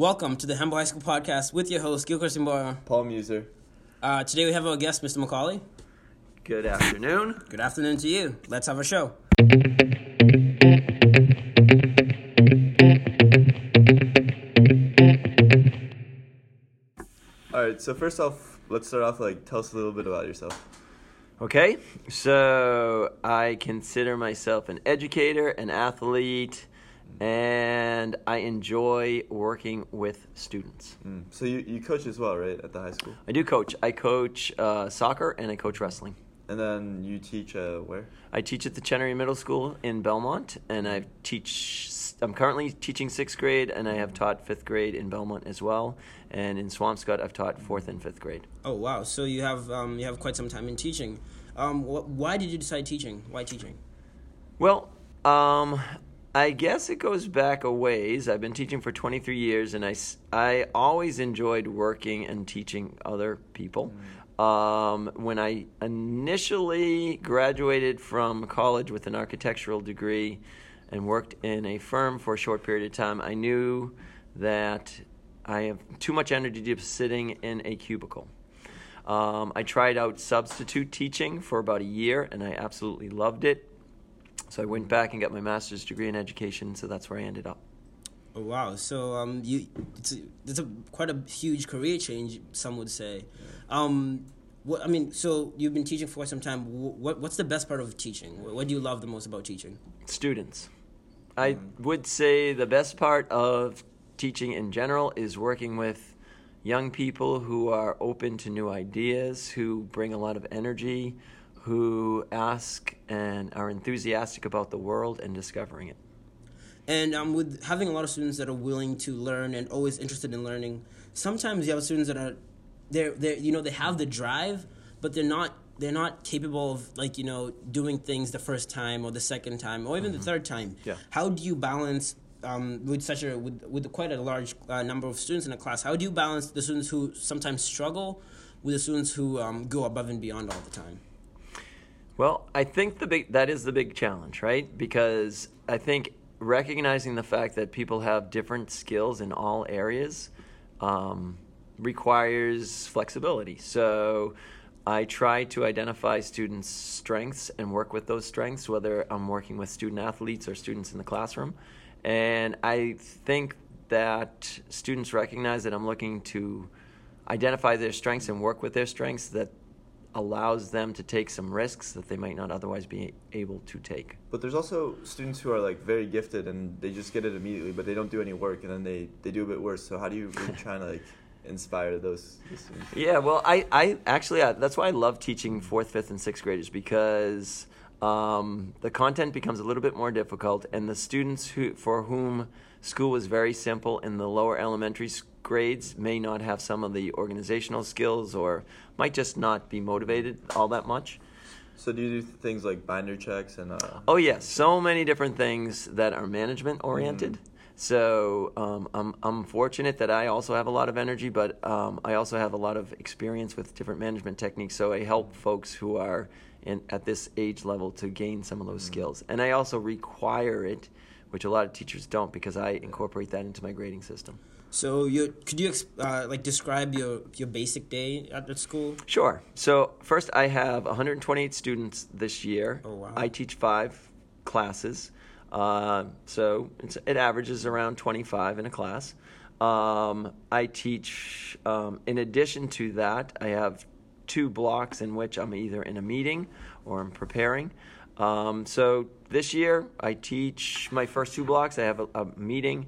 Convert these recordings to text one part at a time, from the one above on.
Welcome to the Hembo High School podcast with your host, Gil Simbora. Paul Muser. Uh, today we have our guest, Mr. Macaulay. Good afternoon. Good afternoon to you. Let's have a show. All right, so first off, let's start off like tell us a little bit about yourself. Okay, so I consider myself an educator, an athlete, and I enjoy working with students. Mm. So you, you coach as well, right, at the high school? I do coach. I coach uh, soccer and I coach wrestling. And then you teach uh, where? I teach at the Chenery Middle School in Belmont, and I teach. I'm currently teaching sixth grade, and I have taught fifth grade in Belmont as well. And in Swampscott, I've taught fourth and fifth grade. Oh wow! So you have um, you have quite some time in teaching. Um, wh- why did you decide teaching? Why teaching? Well, um, I guess it goes back a ways. I've been teaching for 23 years, and I, I always enjoyed working and teaching other people. Um, when I initially graduated from college with an architectural degree and worked in a firm for a short period of time, I knew that I have too much energy to be sitting in a cubicle. Um, I tried out substitute teaching for about a year, and I absolutely loved it. So I went back and got my master's degree in education. So that's where I ended up. Oh wow! So um, you it's a, it's a quite a huge career change. Some would say. Um, what I mean, so you've been teaching for some time. What what's the best part of teaching? What, what do you love the most about teaching? Students. I would say the best part of teaching in general is working with young people who are open to new ideas, who bring a lot of energy, who ask and are enthusiastic about the world and discovering it. And um, with having a lot of students that are willing to learn and always interested in learning, sometimes you have students that are, they're, they're you know they have the drive, but they're not they're not capable of like you know doing things the first time or the second time or even the third time. Yeah. How do you balance um, with such a with with quite a large uh, number of students in a class? How do you balance the students who sometimes struggle with the students who um, go above and beyond all the time? Well, I think the big that is the big challenge, right? Because I think recognizing the fact that people have different skills in all areas um, requires flexibility. So I try to identify students' strengths and work with those strengths, whether I'm working with student athletes or students in the classroom. And I think that students recognize that I'm looking to identify their strengths and work with their strengths that allows them to take some risks that they might not otherwise be able to take. But there's also students who are like very gifted and they just get it immediately, but they don't do any work and then they, they do a bit worse. So how do you really try to like inspire those, those students? Yeah, well, I, I actually, uh, that's why I love teaching fourth, fifth, and sixth graders because um, the content becomes a little bit more difficult, and the students who, for whom school was very simple in the lower elementary s- grades may not have some of the organizational skills or might just not be motivated all that much. So do you do things like binder checks and uh, Oh yes, so many different things that are management oriented. So um, I'm I'm fortunate that I also have a lot of energy, but um, I also have a lot of experience with different management techniques. So I help folks who are in at this age level to gain some of those skills, and I also require it, which a lot of teachers don't, because I incorporate that into my grading system. So you could you uh, like describe your your basic day at the school? Sure. So first, I have 128 students this year. Oh, wow. I teach five classes, uh, so it's, it averages around 25 in a class. Um, I teach. Um, in addition to that, I have two blocks in which I'm either in a meeting or I'm preparing. Um, so this year, I teach my first two blocks. I have a, a meeting.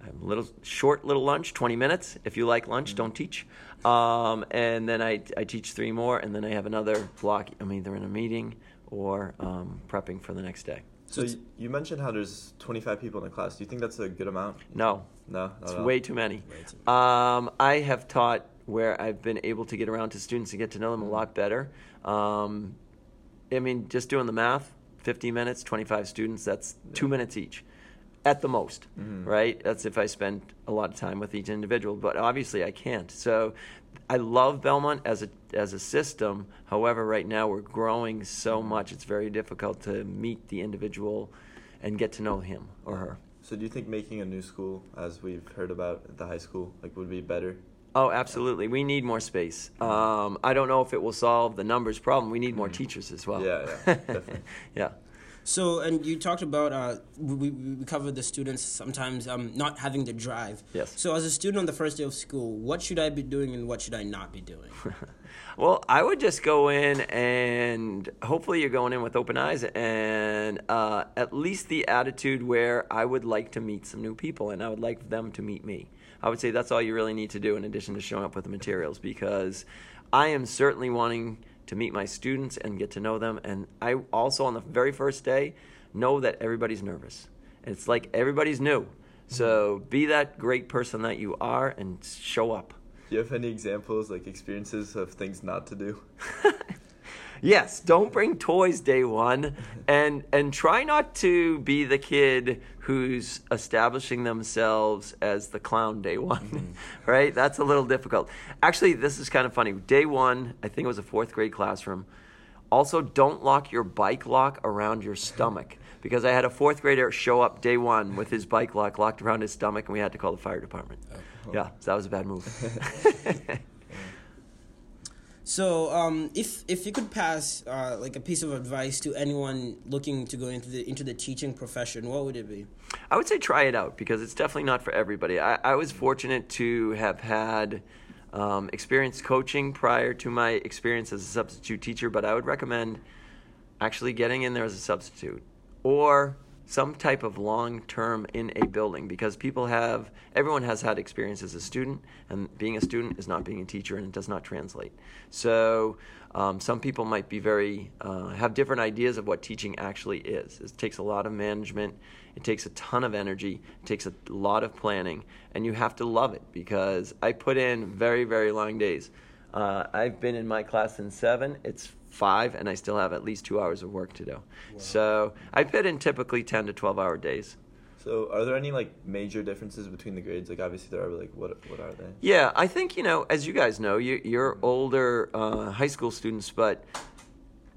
I have a little short little lunch, 20 minutes. If you like lunch, don't teach. Um, and then I, I teach three more, and then I have another block. I'm either in a meeting or um, prepping for the next day. So you, mentioned how there's 25 people in a class. Do you think that's a good amount? No, No, it's way too many. Way too Um, I have taught where I've been able to get around to students and get to know them a lot better. Um, I mean, just doing the math, 50 minutes, 25 students, that's two minutes each. At the most, mm-hmm. right? That's if I spend a lot of time with each individual, but obviously I can't. So I love Belmont as a as a system. However, right now we're growing so mm-hmm. much; it's very difficult to meet the individual and get to know him or her. So do you think making a new school, as we've heard about at the high school, like would be better? Oh, absolutely. We need more space. Um, I don't know if it will solve the numbers problem. We need more teachers as well. Yeah, yeah, definitely. yeah. So, and you talked about uh, we, we we covered the students sometimes um, not having the drive. Yes. So, as a student on the first day of school, what should I be doing and what should I not be doing? Well, I would just go in and hopefully you're going in with open eyes and uh, at least the attitude where I would like to meet some new people and I would like them to meet me. I would say that's all you really need to do in addition to showing up with the materials because I am certainly wanting to meet my students and get to know them. And I also, on the very first day, know that everybody's nervous. It's like everybody's new. Mm-hmm. So be that great person that you are and show up. Do you have any examples, like experiences of things not to do? Yes, don't bring toys day one, and and try not to be the kid who's establishing themselves as the clown day one, hmm. right? That's a little difficult. Actually, this is kind of funny. Day one, I think it was a fourth grade classroom. Also, don't lock your bike lock around your stomach because I had a fourth grader show up day one with his bike lock locked around his stomach, and we had to call the fire department. Oh. Yeah, so that was a bad move. So, um, if if you could pass uh, like a piece of advice to anyone looking to go into the into the teaching profession, what would it be? I would say try it out because it's definitely not for everybody. I, I was fortunate to have had um, experience coaching prior to my experience as a substitute teacher, but I would recommend actually getting in there as a substitute or some type of long term in a building because people have everyone has had experience as a student and being a student is not being a teacher and it does not translate so um, some people might be very uh, have different ideas of what teaching actually is it takes a lot of management it takes a ton of energy it takes a lot of planning and you have to love it because i put in very very long days uh, I've been in my class in seven. It's five, and I still have at least two hours of work to do. So I put in typically ten to twelve hour days. So are there any like major differences between the grades? Like obviously there are, but like what what are they? Yeah, I think you know, as you guys know, you, you're older uh, high school students, but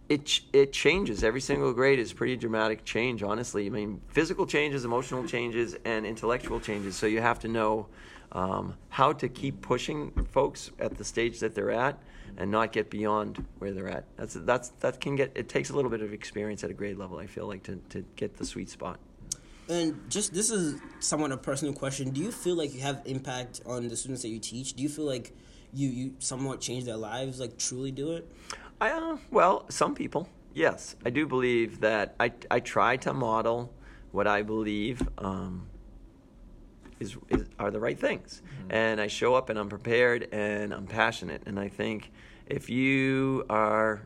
it it changes. Every single grade is pretty dramatic change. Honestly, I mean, physical changes, emotional changes, and intellectual changes. So you have to know um, how to keep pushing folks at the stage that they're at, and not get beyond where they're at. That's that's that can get. It takes a little bit of experience at a grade level. I feel like to to get the sweet spot. And just this is somewhat a personal question. Do you feel like you have impact on the students that you teach? Do you feel like you you somewhat change their lives? Like truly do it? I, uh, well, some people, yes. I do believe that I, I try to model what I believe um, is, is are the right things, and I show up and I'm prepared and I'm passionate. And I think if you are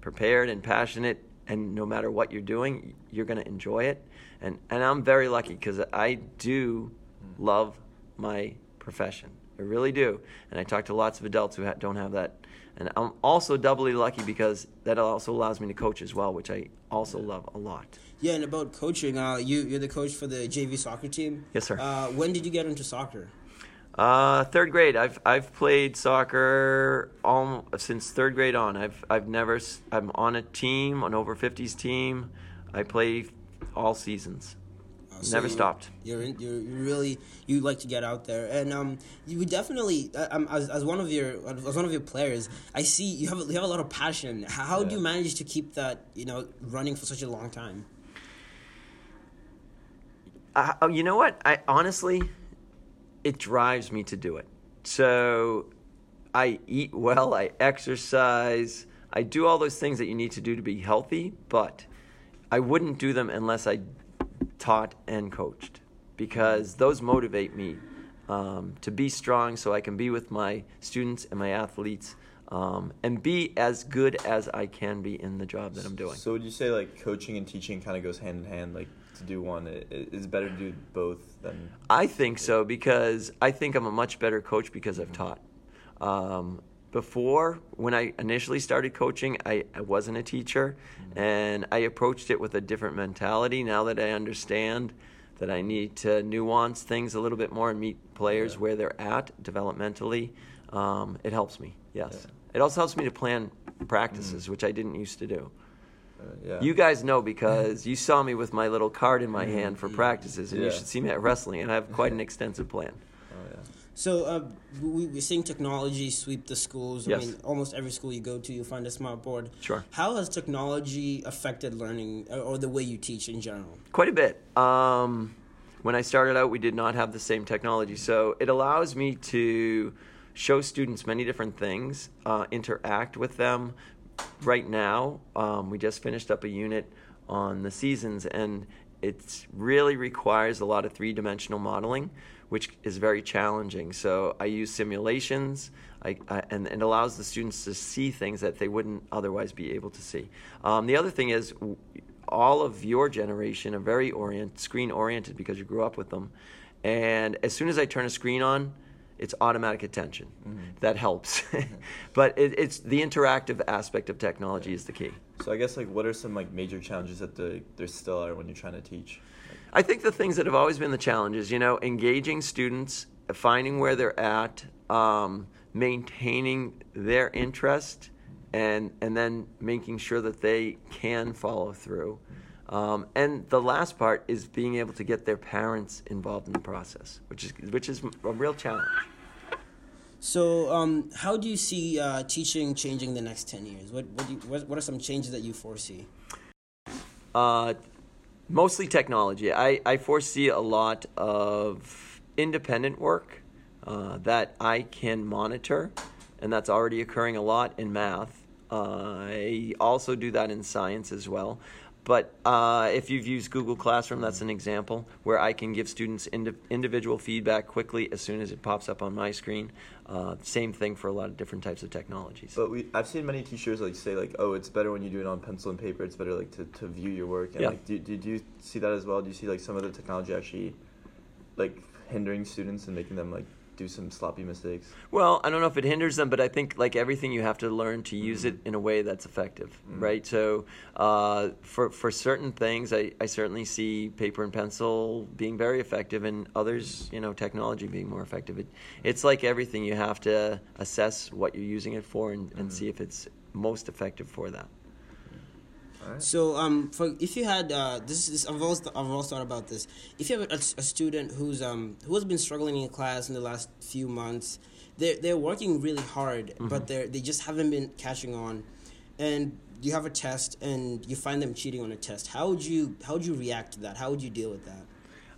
prepared and passionate, and no matter what you're doing, you're going to enjoy it. And and I'm very lucky because I do love my profession. I really do. And I talk to lots of adults who ha- don't have that. And I'm also doubly lucky because that also allows me to coach as well, which I also love a lot. Yeah, and about coaching, uh, you you're the coach for the JV soccer team. Yes, sir. Uh, when did you get into soccer? Uh, third grade. I've I've played soccer all since third grade on. I've I've never I'm on a team, an over 50s team. I play all seasons. Uh, Never you- stopped. You're in, you're really you like to get out there, and um, you would definitely uh, um, as, as one of your as one of your players, I see you have a, you have a lot of passion. How, how do you manage to keep that you know running for such a long time? Uh, oh, you know what? I honestly, it drives me to do it. So, I eat well, I exercise, I do all those things that you need to do to be healthy, but I wouldn't do them unless I taught and coached because those motivate me um, to be strong so I can be with my students and my athletes um, and be as good as I can be in the job that I'm doing. So would you say like coaching and teaching kind of goes hand in hand? Like to do one, it, it's better to do both than. I think so because I think I'm a much better coach because I've taught. Um, before, when I initially started coaching, I, I wasn't a teacher and I approached it with a different mentality. Now that I understand that I need to nuance things a little bit more and meet players Yeah. where they're at developmentally, um, it helps me, yes. Yeah. It also helps me to plan practices, which I didn't used to do. Uh, yeah. You guys know because you saw me with my little card in my hand for practices, and you should see me at wrestling, and I have quite an extensive plan. Oh, yeah. So uh, we, we're seeing technology sweep the schools. Yes. I mean, almost every school you go to, you find a smart board. Sure. How has technology affected learning or, or the way you teach in general? Quite a bit. Um, when I started out, we did not have the same technology, so it allows me to show students many different things, uh, interact with them. Right now, um, we just finished up a unit on the seasons, and it really requires a lot of three dimensional modeling, which is very challenging. So I use simulations, I, I, and it allows the students to see things that they wouldn't otherwise be able to see. Um, the other thing is, all of your generation are very orient, screen oriented because you grew up with them. And as soon as I turn a screen on, it's automatic attention. That helps. but it, it's the interactive aspect of technology is the key. So I guess like what are some like major challenges that the, there still are when you're trying to teach? I think the things that have always been the challenges, you know, engaging students, finding where they're at, um, maintaining their interest, and and then making sure that they can follow through. Um, and the last part is being able to get their parents involved in the process, which is which is a real challenge. So, um, how do you see uh, teaching changing the next ten years? What what, do you, what what are some changes that you foresee? Uh, mostly technology. I, I foresee a lot of independent work uh, that I can monitor, and that's already occurring a lot in math. Uh, I also do that in science as well. But uh, if you've used Google Classroom, that's an example where I can give students indi- individual feedback quickly as soon as it pops up on my screen. Uh, same thing for a lot of different types of technologies. But we, I've seen many teachers like say like, oh, it's better when you do it on pencil and paper. It's better like to, to view your work. And Yeah. like, do, do, do you see that as well? Do you see like some of the technology actually like hindering students and making them like do some sloppy mistakes? Well, I don't know if it hinders them, but I think like everything, you have to learn to use it mm-hmm. in a way that's effective, mm-hmm. right? So uh, for for certain things, I, I certainly see paper and pencil being very effective, and others, you know, technology being more effective. It, it's like everything; you have to assess what you're using it for and, and mm-hmm. see if it's most effective for that. Right. So, um, for if you had uh, this is I've always I've always thought about this. If you have a, a student who's um who has been struggling in class in the last few months, they're they're working really hard, but they they just haven't been catching on, and you have a test and you find them cheating on a test. How would you how would you react to that? How would you deal with that?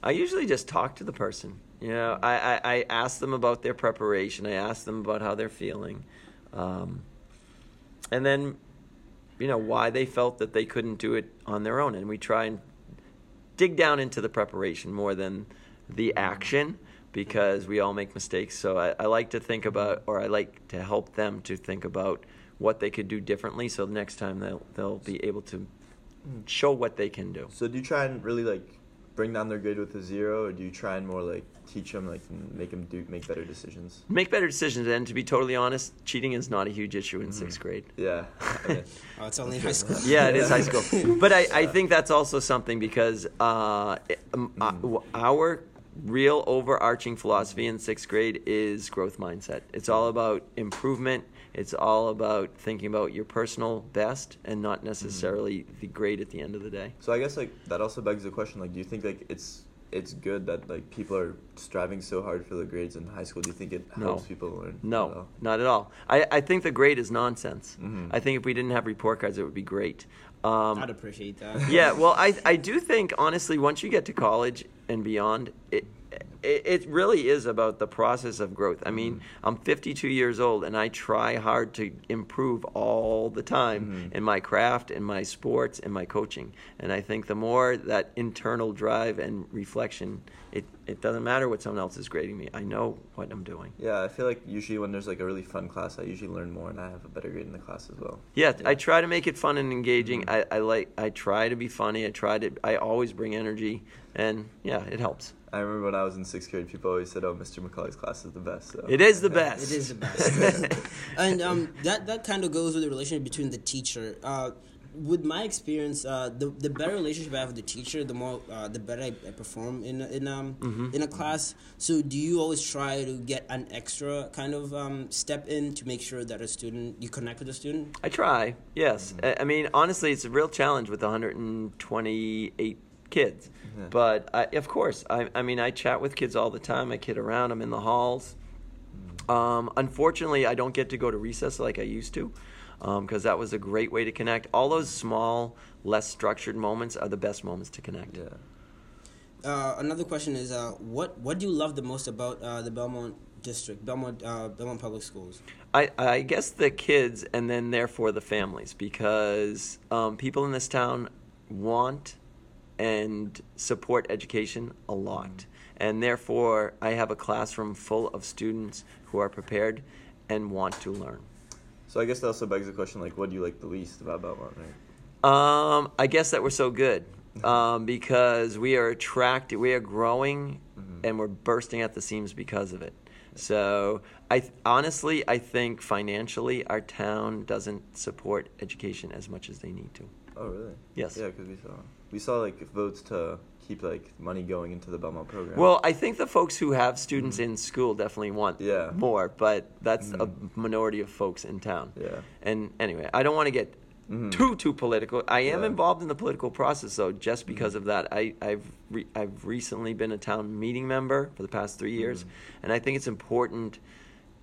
I usually just talk to the person. You know, I, I, I ask them about their preparation. I ask them about how they're feeling, um, and then, you know, why they felt that they couldn't do it on their own. And we try and dig down into the preparation more than the action because we all make mistakes. So I, I like to think about, or I like to help them to think about what they could do differently. So next time they'll they'll be able to show what they can do. So do you try and really like bring down their grade with a zero, or do you try and more like teach them like make them do make better decisions? make better decisions. And to be totally honest, cheating is not a huge issue in sixth grade. Yeah. Okay. Oh, it's only high school. Yeah, it is high school. But I, I think that's also something because uh, it- um, uh, our real overarching philosophy in sixth grade is growth mindset. It's all about improvement. It's all about thinking about your personal best and not necessarily the grade at the end of the day. So I guess like that also begs the question like do you think like it's it's good that like people are striving so hard for the grades in high school? Do you think it No. helps people learn? at No, all? not at all. I, I think the grade is nonsense. Mhm. I think if we didn't have report cards, it would be great. Um, I'd appreciate that. yeah, well, I I do think honestly, once you get to college and beyond, it it, it really is about the process of growth. I mean, mm-hmm. I'm 52 years old, and I try hard to improve all the time mm-hmm. in my craft, in my sports, in my coaching. And I think the more that internal drive and reflection, it it doesn't matter what someone else is grading me. I know what I'm doing. Yeah, I feel like usually when there's like a really fun class, I usually learn more and I have a better grade in the class as well. Yeah, I try to make it fun and engaging. I, I like I try to be funny. I try to I always bring energy, and yeah, it helps. I remember when I was in sixth grade, people always said, "Oh, Mr. McCauley's class is the best." So. It is the best. It is the best. and um, that that kind of goes with the relationship between the teacher. Uh, with my experience, uh, the the better relationship I have with the teacher, the more uh, the better I, I perform in in um Mm-hmm. in a class. So, do you always try to get an extra kind of um, step in to make sure that a student you connect with the student? I try, yes. I I mean, honestly, it's a real challenge with 128 kids. But I, of course, I, I mean, I chat with kids all the time. I kid around. I'm in the halls. Um, unfortunately, I don't get to go to recess like I used to, because that was a great way to connect. All those small, less structured moments are the best moments to connect. Yeah. Uh, another question is, uh, what what do you love the most about uh, the Belmont district, Belmont uh, Belmont Public Schools? I, I guess the kids and then therefore the families because um, people in this town want and support education a lot. And therefore, I have a classroom full of students who are prepared and want to learn. So I guess that also begs the question, like, what do you like the least about Belmont, right? Um, I guess that we're so good um, because we are attracted, we are growing, and we're bursting at the seams because of it. So I th- honestly, I think financially, our town doesn't support education as much as they need to. Oh, really? Yes. Yeah, because we saw we saw like votes to keep like money going into the Belmont program. Well, I think the folks who have students in school definitely want Yeah. more, but that's a Mhm. minority of folks in town. Yeah. And anyway, I don't want to get Mhm. too too political. I am Yeah. involved in the political process though, just because of that. I, I've re- I've recently been a town meeting member for the past three years, Mhm. and I think it's important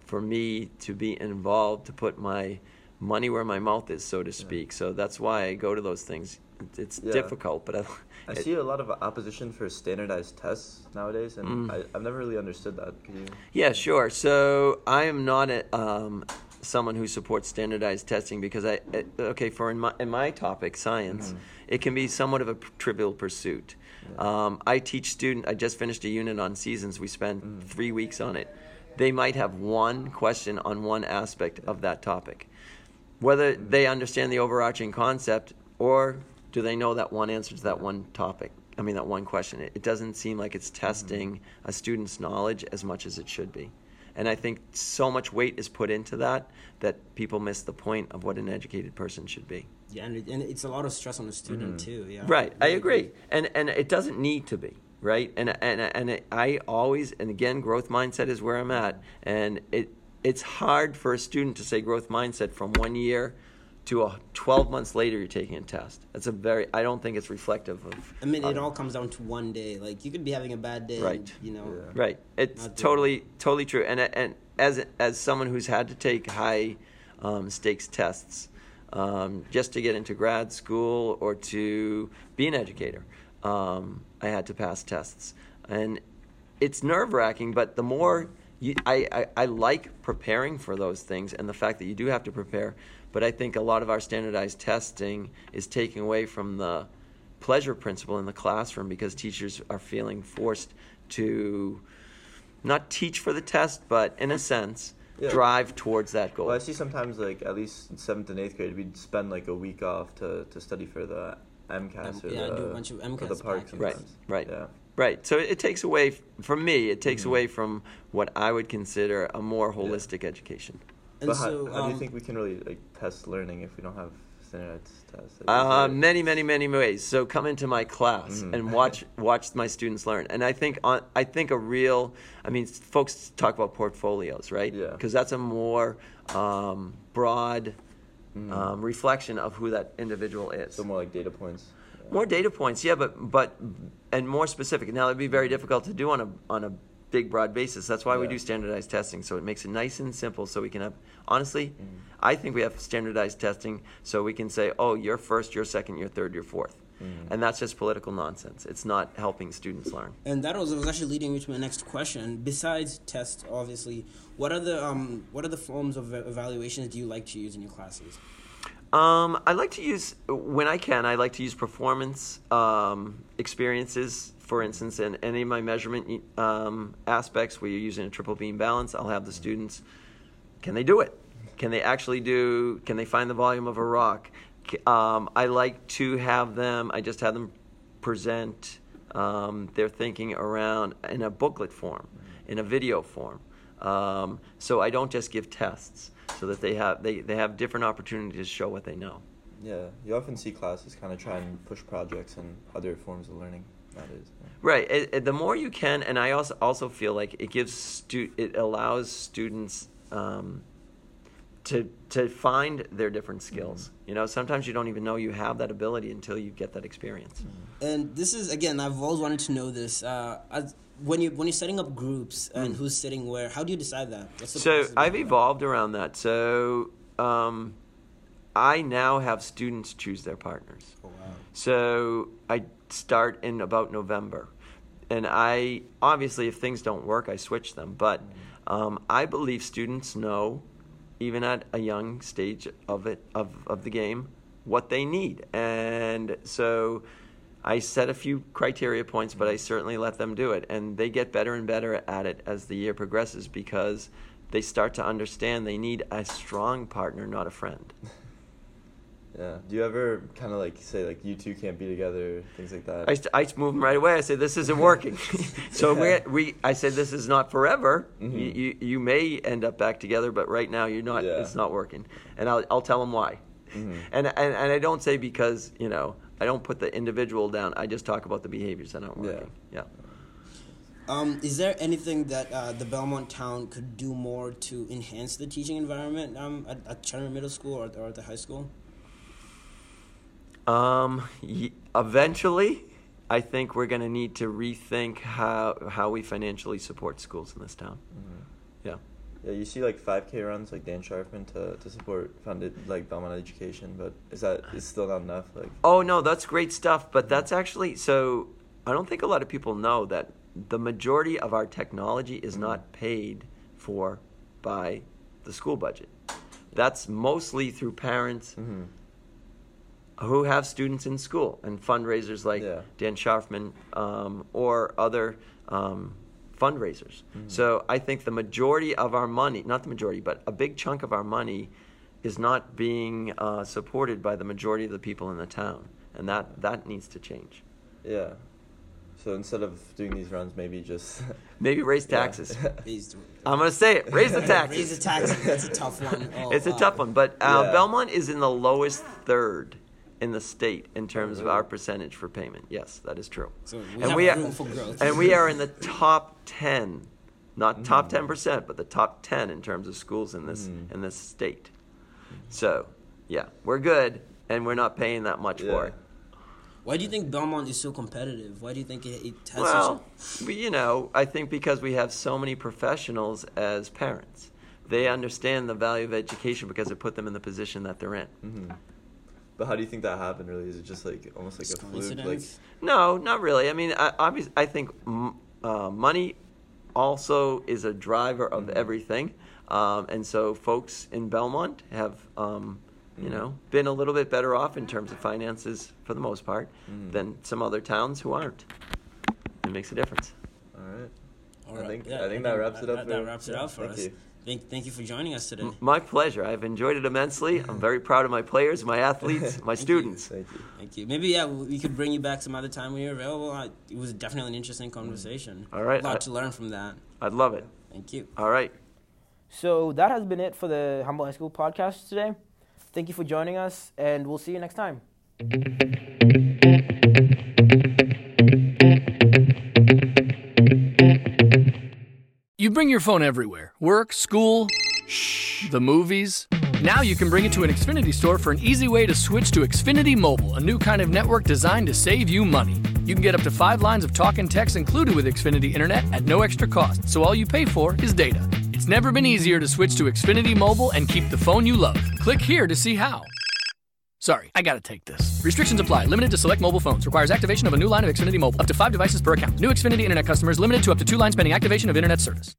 for me to be involved to put my money where my mouth is, so to speak. So that's why I go to those things. It's- Yeah. difficult, but I, I it- see a lot of opposition for standardized tests nowadays, and Mm. I, I've never really understood that. You? Yeah, sure. So I am not a, um, someone who supports standardized testing because I it, okay for in my in my topic science, Mhm. it can be somewhat of a p- trivial pursuit. Yeah. Um, I teach student. I just finished a unit on seasons. We spent Mhm. three weeks on it. They might have one question on one aspect of that topic. Whether Mm-hmm. they understand the overarching concept or do they know that one answer to that one topic? I mean, that one question. It, it doesn't seem like it's testing a student's knowledge as much as it should be. And I think so much weight is put into that that people miss the point of what an educated person should be. Yeah, and, it, and it's a lot of stress on the student Mhm. too. Yeah, Right, I agree, and and it doesn't need to be right, and and and it, I always and again, growth mindset is where I'm at, and it it's hard for a student to say growth mindset from one year to a 12 months later you're taking a test. That's a very I don't think it's reflective of. I mean, it uh, all comes down to one day. Like you could be having a bad day, Right. You know, Yeah. Right. It's Not doing totally totally true. And and as as someone who's had to take high um, stakes tests um, just to get into grad school or to be an educator, um, I had to pass tests, and it's nerve wracking. But the more you, I, I I like preparing for those things, and the fact that you do have to prepare. But I think a lot of our standardized testing is taking away from the pleasure principle in the classroom because teachers are feeling forced to not teach for the test, but in a sense, Yeah. drive towards that goal. Well, I see sometimes like at least in seventh and eighth grade, we'd spend like a week off to, to study for the MCAS or yeah, the do a bunch of or the PARCC. Right, right. Yeah. Right. So it takes away, from me, it takes Mhm. away from what I would consider a more Yeah. holistic education. And but how, so, how do you um, think we can really like test learning if we don't have standardized tests? Uh, many, many, many ways. So come into my class Mhm. and watch watch my students learn. And I think on, I think a real, I mean, folks talk about portfolios, right? Yeah. Because that's a more um, broad Mhm. um, reflection of who that individual is. so more like data points. Yeah. More data points, yeah, but but and more specific. Now it'd be very difficult to do on a on a big broad basis. That's why we do standardized testing, so it makes it nice and simple. So we can have honestly, Mhm. I think we have standardized testing so we can say, oh, you're first, you're second, you're third, you're 4th Mhm. and that's just political nonsense. It's not helping students learn. And that was, was actually leading me to my next question. Besides tests, obviously, what are the um, what are the forms of evaluations do you like to use in your classes? Um, I like to use when I can. I like to use performance um, experiences. For instance, in any of my measurement um, aspects where you're using a triple beam balance, I'll have the students. Can they do it? Can they actually do? Can they find the volume of a rock? Um, I like to have them. I just have them present um, their thinking around in a booklet form, in a video form. Um, so I don't just give tests, so that they have they, they have different opportunities to show what they know. Yeah, you often see classes kind of try and push projects and other forms of learning. That is. yeah. Right. It, it- the more you can, and I also also feel like it gives stu- it allows students um, to to find their different skills. You know, sometimes you don't even know you have that ability until you get that experience. And this is again, I've always wanted to know this. Uh, as, when you when you're setting up groups and who's sitting where, how do you decide that? What's the So I've behind that? evolved around that. So um, I now have students choose their partners. Oh, wow. So I start in about November. And I obviously, if things don't work, I switch them. But um, I believe students know, even at a young stage of it of, of the game, what they need. And so I set a few criteria points, but I certainly let them do it. And they get better and better at it as the year progresses because they start to understand they need a strong partner, not a friend. Yeah. Do you ever kind of like say like you two can't be together, things like that? I, st- I move them right away. I say this isn't working. so we, we I said this is not forever. You, Mhm. you you may end up back together, but right now you're not. Yeah. It's not working, and I'll I'll tell them why. Mhm. And, and and I don't say because you know I don't put the individual down. I just talk about the behaviors that aren't Yeah. working. Yeah. Um, is there anything that uh, the Belmont town could do more to enhance the teaching environment um, at, at Chenery Middle School or, or at the high school? Um, eventually, I think we're going to need to rethink how how we financially support schools in this town. Mhm. Yeah. Yeah, you see like 5K runs like Dan Scharfman to, to support funded like Belmont education, but is that is still not enough? Like, Oh no, that's great stuff. But that's actually so. I don't think a lot of people know that the majority of our technology is not paid for by the school budget. That's mostly through parents hmm who have students in school and fundraisers like Yeah. Dan Scharfman um, or other um, fundraisers. Mhm. So I think the majority of our money, not the majority, but a big chunk of our money is not being uh, supported by the majority of the people in the town. And that, that needs to change. yeah. So instead of doing these runs, maybe just Maybe raise taxes. Raise the, I'm going to say it raise the taxes. Raise the taxes. That's a tough one. Oh, it's a wow. tough one, but uh, Yeah. Belmont is in the lowest third in the state in terms of our percentage for payment. Yes, that is true. So we and we are, room for growth. and we are in the top ten, not top Mm. ten percent, but the top ten in terms of schools in this Mm. in this state. So, yeah, we're good, and we're not paying that much for it. Why do you think Belmont is so competitive? Why do you think it, it has Well, such we- you know, I think because we have so many professionals as parents, they understand the value of education because it put them in the position that they're in. hmm But how do you think that happened? Really, is it just like almost like Just a fluke? Like. No, not really. I mean, I, obviously, I think m- uh, money also is a driver of Mhm. everything, um, and so folks in Belmont have, um, you know, been a little bit better off in terms of finances for the most part Mhm. than some other towns who aren't. It makes a difference. all right. All I right. think- Yeah, I think that wraps it up That, that for- wraps it yeah, up for thank us. you. Thank, thank you for joining us today. M- my pleasure. I've enjoyed it immensely. I'm very proud of my players, my athletes, my Thank you. students. Thank you. Thank you. Maybe yeah, we could bring you back some other time when you're available. I, it was definitely an interesting mm. conversation. All right, a lot I- to learn from that. I'd love it. Thank you. All right. So that has been it for the Humble High School podcast today. Thank you for joining us, and we'll see you next time. You bring your phone everywhere work, school, the movies. Now you can bring it to an Xfinity store for an easy way to switch to Xfinity Mobile, a new kind of network designed to save you money. You can get up to five lines of talk and text included with Xfinity Internet at no extra cost, so all you pay for is data. It's never been easier to switch to Xfinity Mobile and keep the phone you love. Click here to see how. Sorry, I gotta take this. Restrictions apply. Limited to select mobile phones. Requires activation of a new line of Xfinity Mobile. Up to five devices per account. New Xfinity Internet customers limited to up to two lines pending activation of Internet service.